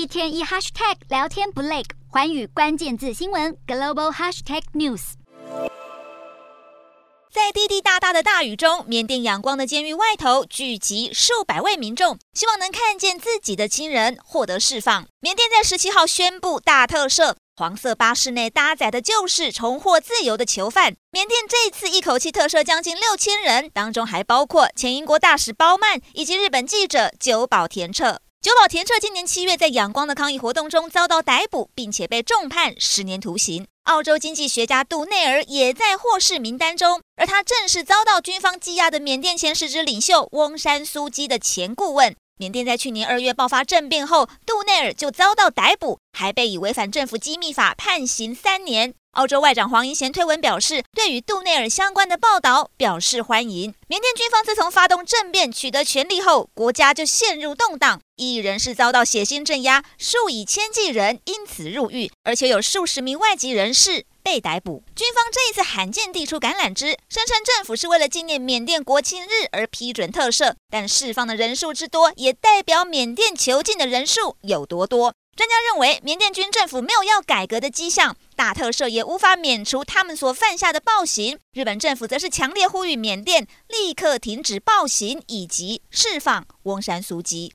一天一 hashtag 聊天不累，寰宇关键字新闻 global hashtag news。在滴滴答答的大雨中，缅甸仰光的监狱外头聚集数百位民众，希望能看见自己的亲人获得释放。缅甸在十七号宣布大特赦。黄色巴士内搭载的就是重获自由的囚犯。缅甸这次一口气特赦将近六千人，当中还包括前英国大使鲍曼以及日本记者久保田彻。久保田彻今年七月在仰光的抗议活动中遭到逮捕，并且被重判十年徒刑。澳洲经济学家杜内尔也在获释名单中，而他正是遭到军方羁押的缅甸前实质领袖翁山苏基的前顾问。缅甸在去年二月爆发政变后，杜内尔就遭到逮捕，还被以违反政府机密法判刑三年。澳洲外长黄英贤推文表示，对与杜内尔相关的报道表示欢迎。缅甸军方自从发动政变取得权力后，国家就陷入动荡，异议人士遭到血腥镇压，数以千计人因此入狱，而且有数十名外籍人士。被逮捕，军方这一次罕见递出橄榄枝，声称政府是为了纪念缅甸国庆日而批准特赦，但释放的人数之多，也代表缅甸囚禁的人数有多多。专家认为，缅甸军政府没有要改革的迹象，大特赦也无法免除他们所犯下的暴行。日本政府则是强烈呼吁缅甸立刻停止暴行以及释放翁山苏姬。